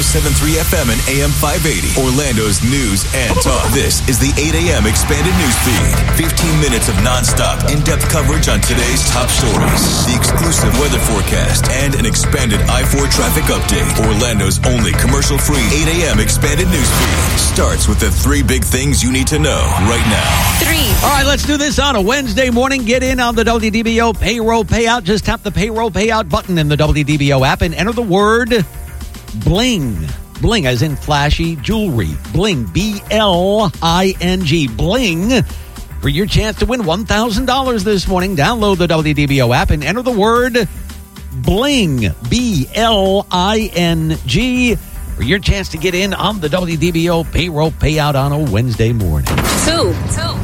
1073 FM and AM 580. Orlando's news and talk. This is the 8 a.m. expanded news feed. 15 minutes of nonstop, in depth coverage on today's top stories, the exclusive weather forecast, and an expanded I 4 traffic update. Orlando's only commercial free 8 a.m. expanded news feed starts with the three big things you need to know right now. Three. All right, let's do this on a Wednesday morning. Get in on the WDBO payroll payout. Just tap the payroll payout button in the WDBO app and enter the word bling. Bling as in flashy jewelry. Bling. B L I N G. Bling. For your chance to win $1,000 this morning, download the WDBO app and enter the word bling. B L I N G. For your chance to get in on the WDBO payroll payout on a Wednesday morning. Two. Two.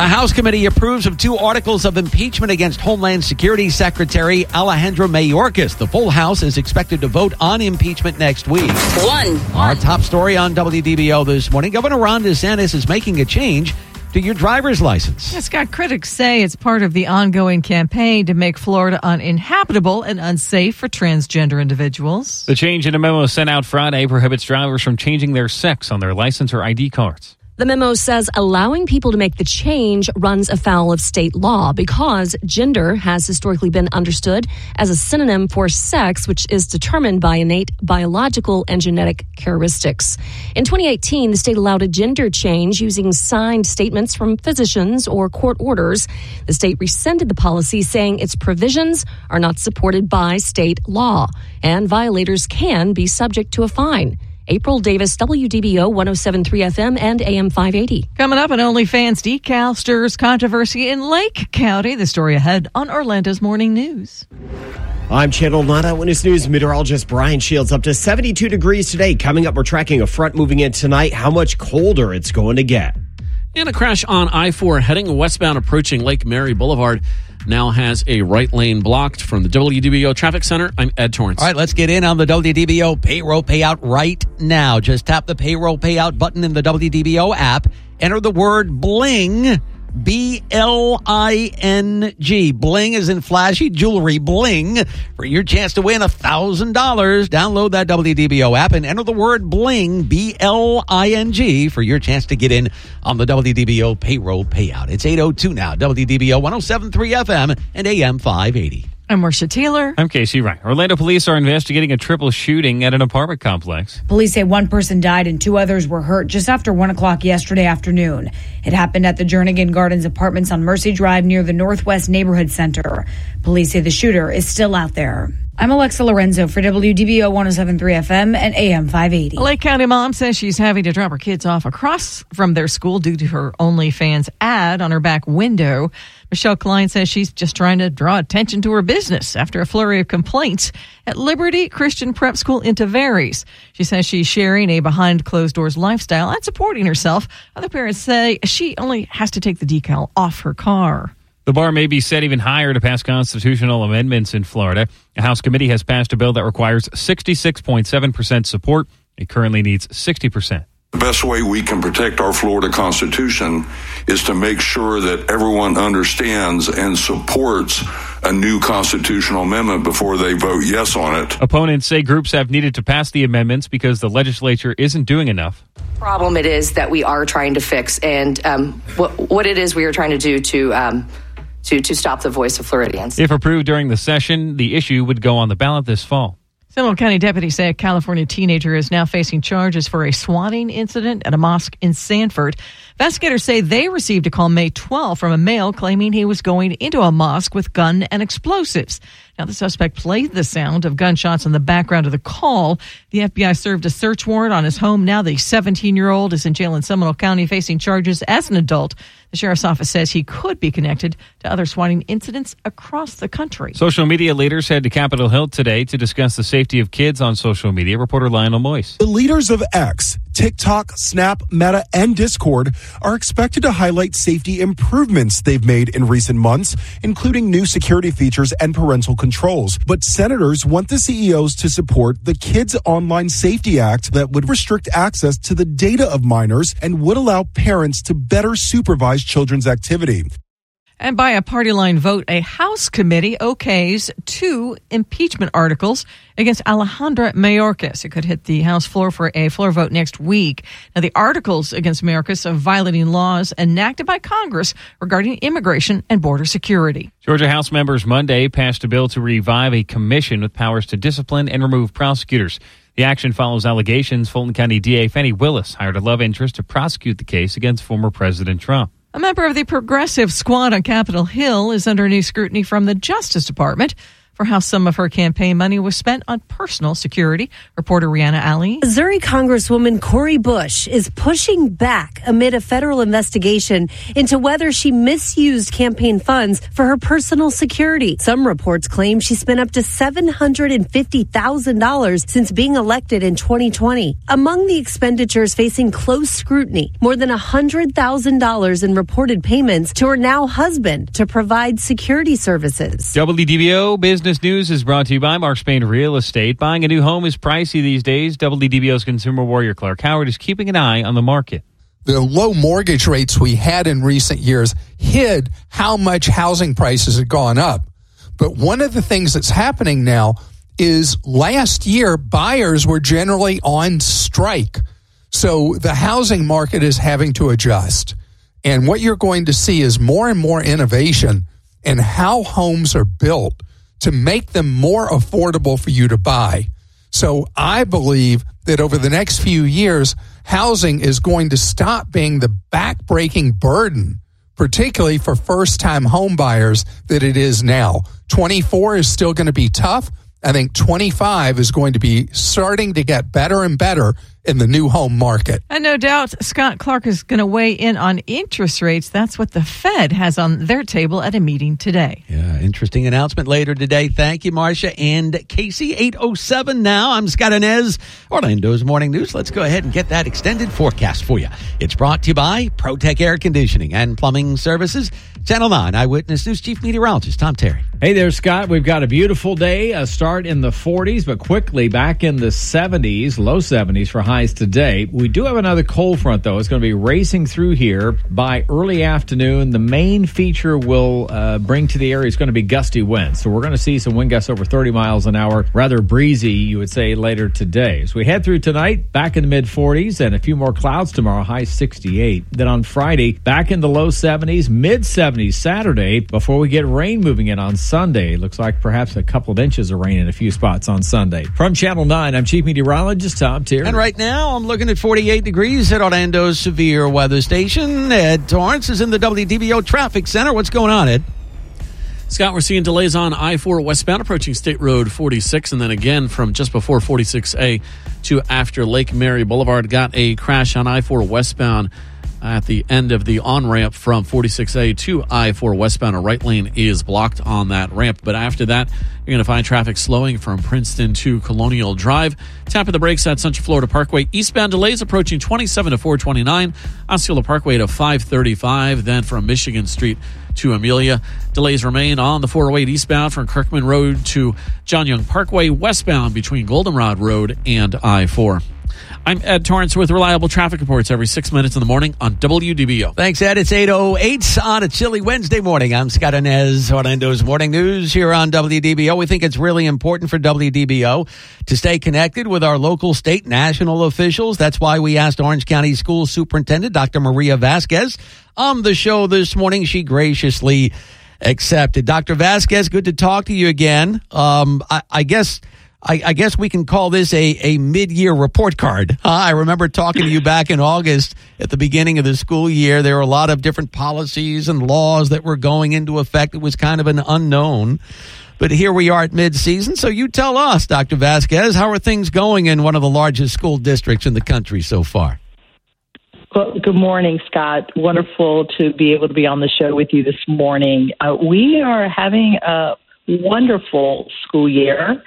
A House committee approves of two articles of impeachment against Homeland Security Secretary Alejandro Mayorkas. The full House is expected to vote on impeachment next week. One. Our top story on WDBO this morning Governor Ron DeSantis is making a change to your driver's license. Scott, critics say it's part of the ongoing campaign to make Florida uninhabitable and unsafe for transgender individuals. The change in a memo sent out Friday prohibits drivers from changing their sex on their license or ID cards. The memo says allowing people to make the change runs afoul of state law because gender has historically been understood as a synonym for sex, which is determined by innate biological and genetic characteristics. In 2018, the state allowed a gender change using signed statements from physicians or court orders. The state rescinded the policy, saying its provisions are not supported by state law, and violators can be subject to a fine. April Davis, WDBO 1073 FM and AM 580. Coming up, an OnlyFans decal stirs controversy in Lake County. The story ahead on Orlando's Morning News. I'm Channel 9 Eyewitness News meteorologist Brian Shields. Up to 72 degrees today. Coming up, we're tracking a front moving in tonight. How much colder it's going to get. And a crash on I 4 heading westbound approaching Lake Mary Boulevard now has a right lane blocked from the WDBO Traffic Center. I'm Ed Torrance. All right, let's get in on the WDBO payroll payout right now. Just tap the payroll payout button in the WDBO app, enter the word bling. B L I N G. Bling is in flashy jewelry. Bling for your chance to win a thousand dollars. Download that WDBO app and enter the word bling. B L I N G for your chance to get in on the WDBO payroll payout. It's 802 now. WDBO 1073 FM and AM 580. I'm Marcia Taylor. I'm Casey Wright. Orlando police are investigating a triple shooting at an apartment complex. Police say one person died and two others were hurt just after 1 o'clock yesterday afternoon. It happened at the Jernigan Gardens Apartments on Mercy Drive near the Northwest Neighborhood Center. Police say the shooter is still out there. I'm Alexa Lorenzo for WDBO 1073 FM and AM 580. A Lake County mom says she's having to drop her kids off across from their school due to her OnlyFans ad on her back window. Michelle Klein says she's just trying to draw attention to her business after a flurry of complaints at Liberty Christian Prep School in Tavares. She says she's sharing a behind closed doors lifestyle and supporting herself. Other parents say she only has to take the decal off her car. The bar may be set even higher to pass constitutional amendments in Florida. A House committee has passed a bill that requires 66.7% support. It currently needs 60%. The best way we can protect our Florida Constitution is to make sure that everyone understands and supports a new constitutional amendment before they vote yes on it. Opponents say groups have needed to pass the amendments because the legislature isn't doing enough. Problem it is that we are trying to fix, and um, what, what it is we are trying to do to. Um, to, to stop the voice of Floridians. If approved during the session, the issue would go on the ballot this fall. Seminole County deputies say a California teenager is now facing charges for a swatting incident at a mosque in Sanford. Investigators say they received a call May 12 from a male claiming he was going into a mosque with gun and explosives. Now, the suspect played the sound of gunshots in the background of the call. The FBI served a search warrant on his home. Now, the 17 year old is in jail in Seminole County facing charges as an adult. The sheriff's office says he could be connected to other swatting incidents across the country. Social media leaders head to Capitol Hill today to discuss the safety of kids on social media. Reporter Lionel Moise. The leaders of X, TikTok, Snap, Meta, and Discord are expected to highlight safety improvements they've made in recent months, including new security features and parental controls. But senators want the CEOs to support the Kids Online Safety Act that would restrict access to the data of minors and would allow parents to better supervise children's activity. And by a party line vote, a House committee okays two impeachment articles against Alejandro Mayorkas. It could hit the House floor for a floor vote next week. Now, the articles against Mayorkas are violating laws enacted by Congress regarding immigration and border security. Georgia House members Monday passed a bill to revive a commission with powers to discipline and remove prosecutors. The action follows allegations Fulton County DA Fani Willis hired a love interest to prosecute the case against former President Trump. A member of the Progressive Squad on Capitol Hill is under new scrutiny from the Justice Department for how some of her campaign money was spent on personal security. Reporter Rihanna Ali. Missouri Congresswoman Cori Bush is pushing back amid a federal investigation into whether she misused campaign funds for her personal security. Some reports claim she spent up to $750,000 since being elected in 2020. Among the expenditures facing close scrutiny, more than $100,000 in reported payments to her now husband to provide security services. WDBO Business News is brought to you by Mark Spain Real Estate. Buying a new home is pricey these days. WDBO's consumer warrior Clark Howard is keeping an eye on the market. The low mortgage rates we had in recent years hid how much housing prices had gone up. But one of the things that's happening now is last year buyers were generally on strike. So the housing market is having to adjust. And what you're going to see is more and more innovation in how homes are built to make them more affordable for you to buy. So I believe that over the next few years, housing is going to stop being the backbreaking burden, particularly for first time home buyers, that it is now. 24 is still going to be tough. I think 25 is going to be starting to get better and better in the new home market. And no doubt Scott Clark is going to weigh in on interest rates. That's what the Fed has on their table at a meeting today. Yeah, interesting announcement later today. Thank you, Marcia and Casey. 807 now. I'm Scott Anez, Orlando's Morning News. Let's go ahead and get that extended forecast for you. It's brought to you by ProTech Air Conditioning and Plumbing Services. Channel 9 Eyewitness News Chief Meteorologist Tom Terry. Hey there, Scott. We've got a beautiful day. A start in the 40s, but quickly back in the 70s, low 70s for highs today. We do have another cold front, though. It's going to be racing through here by early afternoon. The main feature will uh, bring to the area is going to be gusty winds. So we're going to see some wind gusts over 30 miles an hour, rather breezy, you would say, later today. As we head through tonight, back in the mid 40s and a few more clouds tomorrow, high 68. Then on Friday, back in the low 70s, mid 70s Saturday before we get rain moving in on Sunday. Looks like perhaps a couple of inches of rain in a few spots on Sunday. From Channel 9, I'm Chief Meteorologist Tom Terry. And right now, I'm looking at 48 degrees at Orlando's severe weather station. Ed Torrance is in the WDBO Traffic Center. What's going on, Ed? Scott, we're seeing delays on I 4 westbound approaching State Road 46, and then again from just before 46A to after Lake Mary Boulevard. Got a crash on I 4 westbound at the end of the on ramp from 46A to I 4 westbound. A right lane is blocked on that ramp. But after that, you're going to find traffic slowing from Princeton to Colonial Drive. Tap of the brakes at Central Florida Parkway. Eastbound delays approaching 27 to 429. Osceola Parkway to 535. Then from Michigan Street to Amelia. Delays remain on the 408 eastbound from Kirkman Road to John Young Parkway, westbound between Goldenrod Road and I 4. I'm Ed Torrance with reliable traffic reports every six minutes in the morning on WDBO. Thanks, Ed. It's 8.08 on a chilly Wednesday morning. I'm Scott Anez, Orlando's Morning News here on WDBO. We think it's really important for WDBO to stay connected with our local, state, national officials. That's why we asked Orange County School Superintendent Dr. Maria Vazquez on the show this morning. She graciously accepted. Dr. Vazquez, good to talk to you again. Um, I, I guess – I, I, guess we can call this a, a mid year report card. Uh, I remember talking to you back in August at the beginning of the school year. There were a lot of different policies and laws that were going into effect. It was kind of an unknown. But here we are at mid season. So you tell us, Dr. Vazquez, how are things going in one of the largest school districts in the country so far? Well, good morning, Scott. Wonderful to be able to be on the show with you this morning. Uh, we are having a wonderful school year.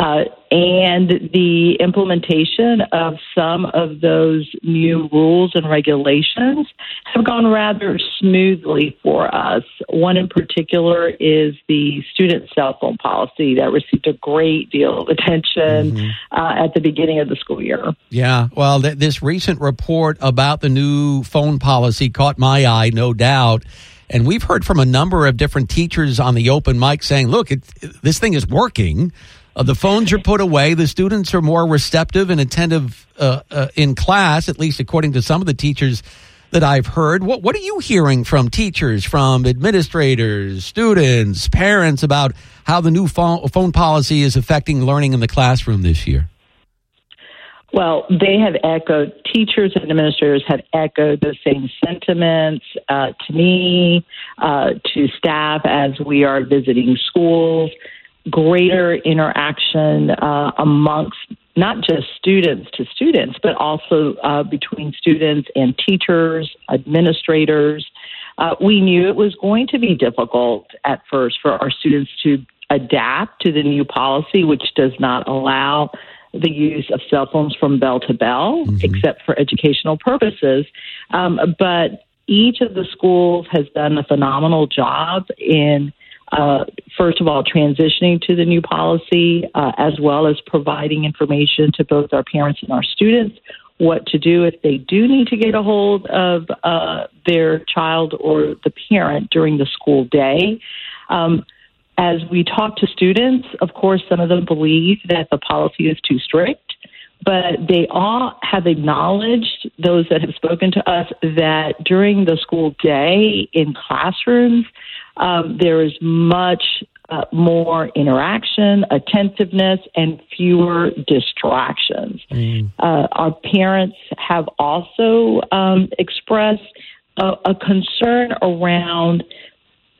Uh, and the implementation of some of those new rules and regulations have gone rather smoothly for us. One in particular is the student cell phone policy that received a great deal of attention mm-hmm. uh, at the beginning of the school year. Yeah, well, th- this recent report about the new phone policy caught my eye, no doubt. And we've heard from a number of different teachers on the open mic saying, look, it, this thing is working. Uh, the phones are put away. The students are more receptive and attentive uh, uh, in class, at least according to some of the teachers that I've heard. What, what are you hearing from teachers, from administrators, students, parents about how the new phone, phone policy is affecting learning in the classroom this year? Well, they have echoed, teachers and administrators have echoed those same sentiments uh, to me, uh, to staff as we are visiting schools. Greater interaction uh, amongst not just students to students, but also uh, between students and teachers, administrators. Uh, we knew it was going to be difficult at first for our students to adapt to the new policy, which does not allow the use of cell phones from bell to bell, mm-hmm. except for educational purposes. Um, but each of the schools has done a phenomenal job in, uh, first of all, transitioning to the new policy, uh, as well as providing information to both our parents and our students what to do if they do need to get a hold of uh, their child or the parent during the school day. Um, as we talk to students, of course, some of them believe that the policy is too strict, but they all have acknowledged, those that have spoken to us, that during the school day in classrooms, um, there is much uh, more interaction, attentiveness, and fewer distractions. Mm. Uh, our parents have also um, expressed a, a concern around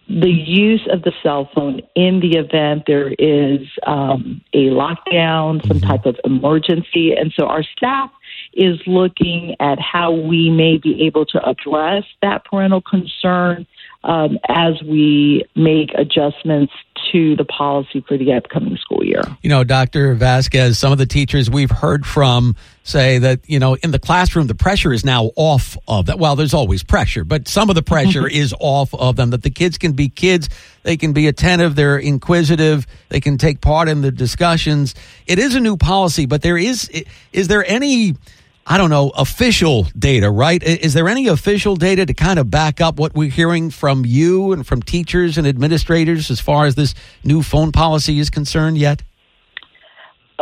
the use of the cell phone in the event there is um, a lockdown, some mm-hmm. type of emergency. And so our staff is looking at how we may be able to address that parental concern um, as we make adjustments to the policy for the upcoming school year. You know, Dr. Vazquez, some of the teachers we've heard from say that, you know, in the classroom, the pressure is now off of that. Well, there's always pressure, but some of the pressure is off of them, that the kids can be kids. They can be attentive. They're inquisitive. They can take part in the discussions. It is a new policy, but there is, is there any, I don't know, official data, right? Is there any official data to kind of back up what we're hearing from you and from teachers and administrators as far as this new phone policy is concerned yet?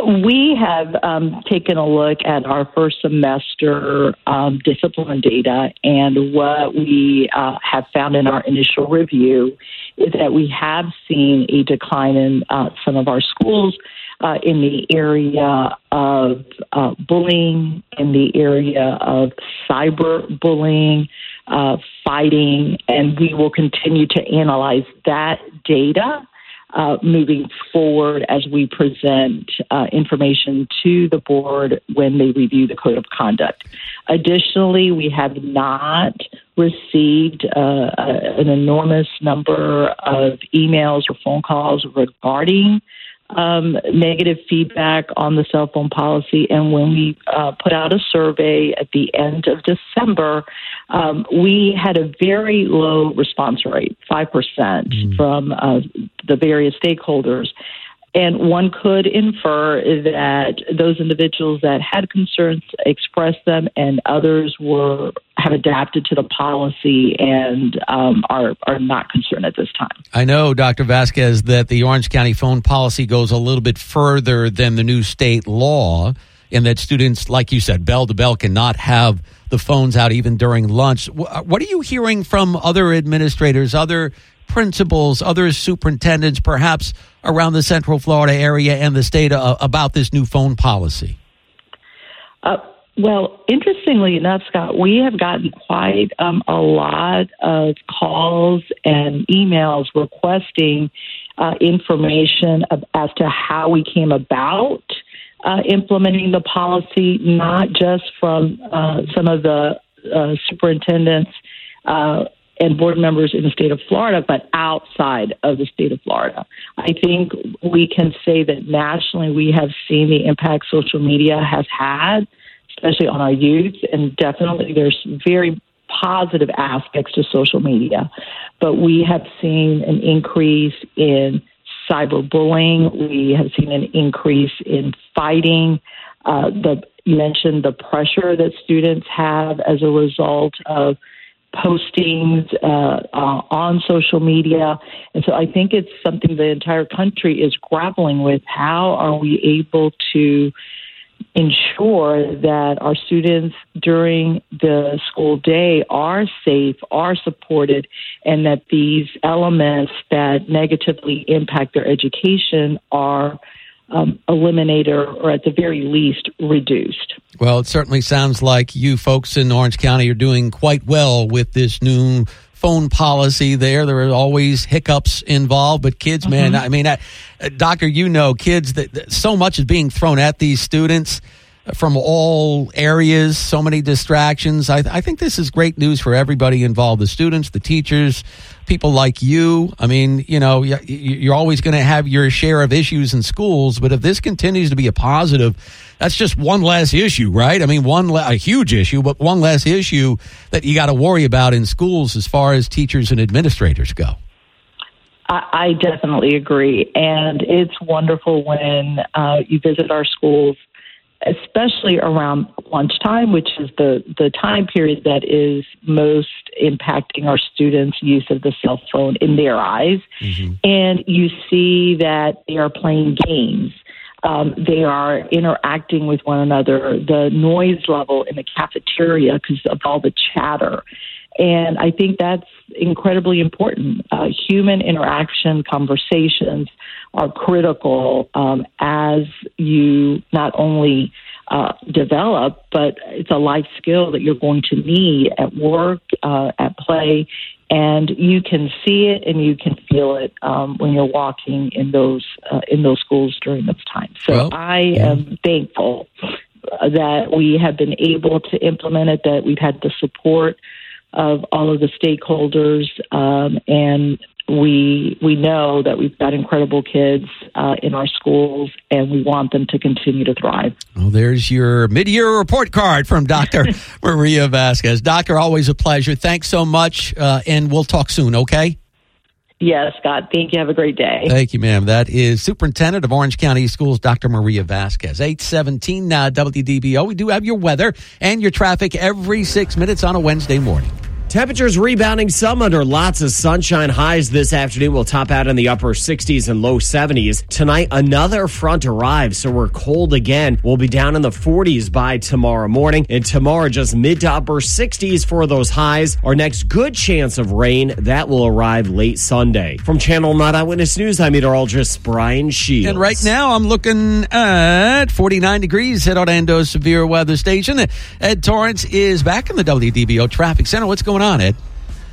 We have um, taken a look at our first semester um, discipline data, and what we uh, have found in our initial review is that we have seen a decline in uh, some of our schools uh, in the area of uh, bullying, in the area of cyber bullying, uh, fighting, and we will continue to analyze that data. Uh, moving forward as we present uh, information to the board when they review the code of conduct. Additionally, we have not received uh, an enormous number of emails or phone calls regarding um, negative feedback on the cell phone policy. And when we uh, put out a survey at the end of December, um, we had a very low response rate, 5% mm hmm from uh, the various stakeholders. And one could infer that those individuals that had concerns expressed them, and others were have adapted to the policy and um, are are not concerned at this time. I know, Dr. Vazquez, that the Orange County phone policy goes a little bit further than the new state law, in that students, like you said, bell to bell, cannot have the phones out even during lunch. What are you hearing from other administrators, other principals, other superintendents, perhaps around the Central Florida area and the state uh, about this new phone policy? Uh, well, interestingly enough, Scott, we have gotten quite um, a lot of calls and emails requesting uh, information of, as to how we came about uh, implementing the policy, not just from uh, some of the uh, superintendents uh, and board members in the state of Florida, but outside of the state of Florida. I think we can say that nationally we have seen the impact social media has had, especially on our youth, and definitely there's very positive aspects to social media. But we have seen an increase in cyberbullying, we have seen an increase in fighting. Uh, the you mentioned the pressure that students have as a result of postings uh, uh, on social media. And so I think it's something the entire country is grappling with. How are we able to ensure that our students during the school day are safe, are supported, and that these elements that negatively impact their education are um, eliminated or at the very least reduced. Well, it certainly sounds like you folks in Orange County are doing quite well with this new phone policy there. There are always hiccups involved, but kids, mm-hmm. man, I mean, I, uh, doctor, you know, kids that, that, so much is being thrown at these students from all areas, so many distractions. I, I think this is great news for everybody involved, the students, the teachers, people like you. I mean, you know, you're always going to have your share of issues in schools, but if this continues to be a positive, that's just one less issue, right? I mean, one le- a huge issue, but one less issue that you got to worry about in schools as far as teachers and administrators go. I, definitely agree, and it's wonderful when uh, you visit our schools, especially around lunchtime, which is the the time period that is most impacting our students' use of the cell phone in their eyes, mm-hmm. and you see that they are playing games um, they are interacting with one another, the noise level in the cafeteria because of all the chatter. And I think that's incredibly important. Uh, human interaction conversations are critical um, as you not only uh, develop, but it's a life skill that you're going to need at work, uh, at play, and you can see it and you can feel it um, when you're walking in those uh, in those schools during this time. So well, I yeah. am thankful that we have been able to implement it. That we've had the support of all of the stakeholders, um, and we we know that we've got incredible kids uh, in our schools, and we want them to continue to thrive. Well, there's your mid-year report card from Dr. Maria Vazquez. Doctor, always a pleasure. Thanks so much, uh, and we'll talk soon. Okay. Yes, Scott. Thank you. Have a great day. Thank you, ma'am. That is Superintendent of Orange County Schools, Dr. Maria Vazquez. 817 uh, WDBO. We do have your weather and your traffic every six minutes on a Wednesday morning. Temperatures rebounding some under lots of sunshine. Highs this afternoon will top out in the upper 60s and low 70s. Tonight, another front arrives, so we're cold again. We'll be down in the 40s by tomorrow morning. And tomorrow, just mid to upper 60s for those highs. Our next good chance of rain, that will arrive late Sunday. From Channel 9 Eyewitness News, I'm meteorologist Brian Shields. And right now, I'm looking at 49 degrees at Orlando's severe weather station. Ed Torrance is back in the WDBO traffic center. What's going going on, Ed?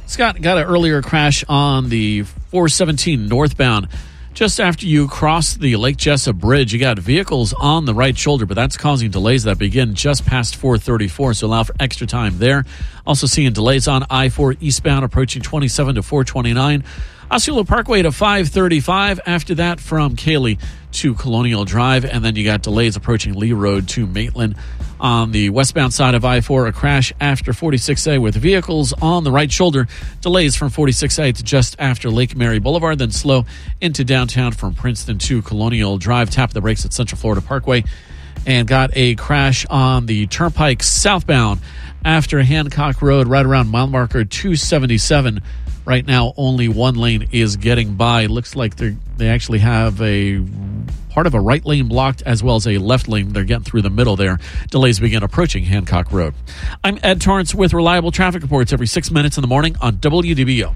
Scott got an earlier crash on the 417 northbound. Just after you cross the Lake Jesup Bridge, you got vehicles on the right shoulder, but that's causing delays that begin just past 434, so allow for extra time there. Also seeing delays on I 4 eastbound approaching 27 to 429. Osceola Parkway to 535. After that, from Kaley to Colonial Drive. And then you got delays approaching Lee Road to Maitland. On the westbound side of I 4, a crash after 46A with vehicles on the right shoulder. Delays from 46A to just after Lake Mary Boulevard, then slow into downtown from Princeton to Colonial Drive. Tap the brakes at Central Florida Parkway. And got a crash on the Turnpike southbound after Hancock Road, right around mile marker 277 Right now, only one lane is getting by. Looks like they they actually have a part of a right lane blocked as well as a left lane. They're getting through the middle there. Delays begin approaching Hancock Road. I'm Ed Torrance with reliable traffic reports every six minutes in the morning on WDBO.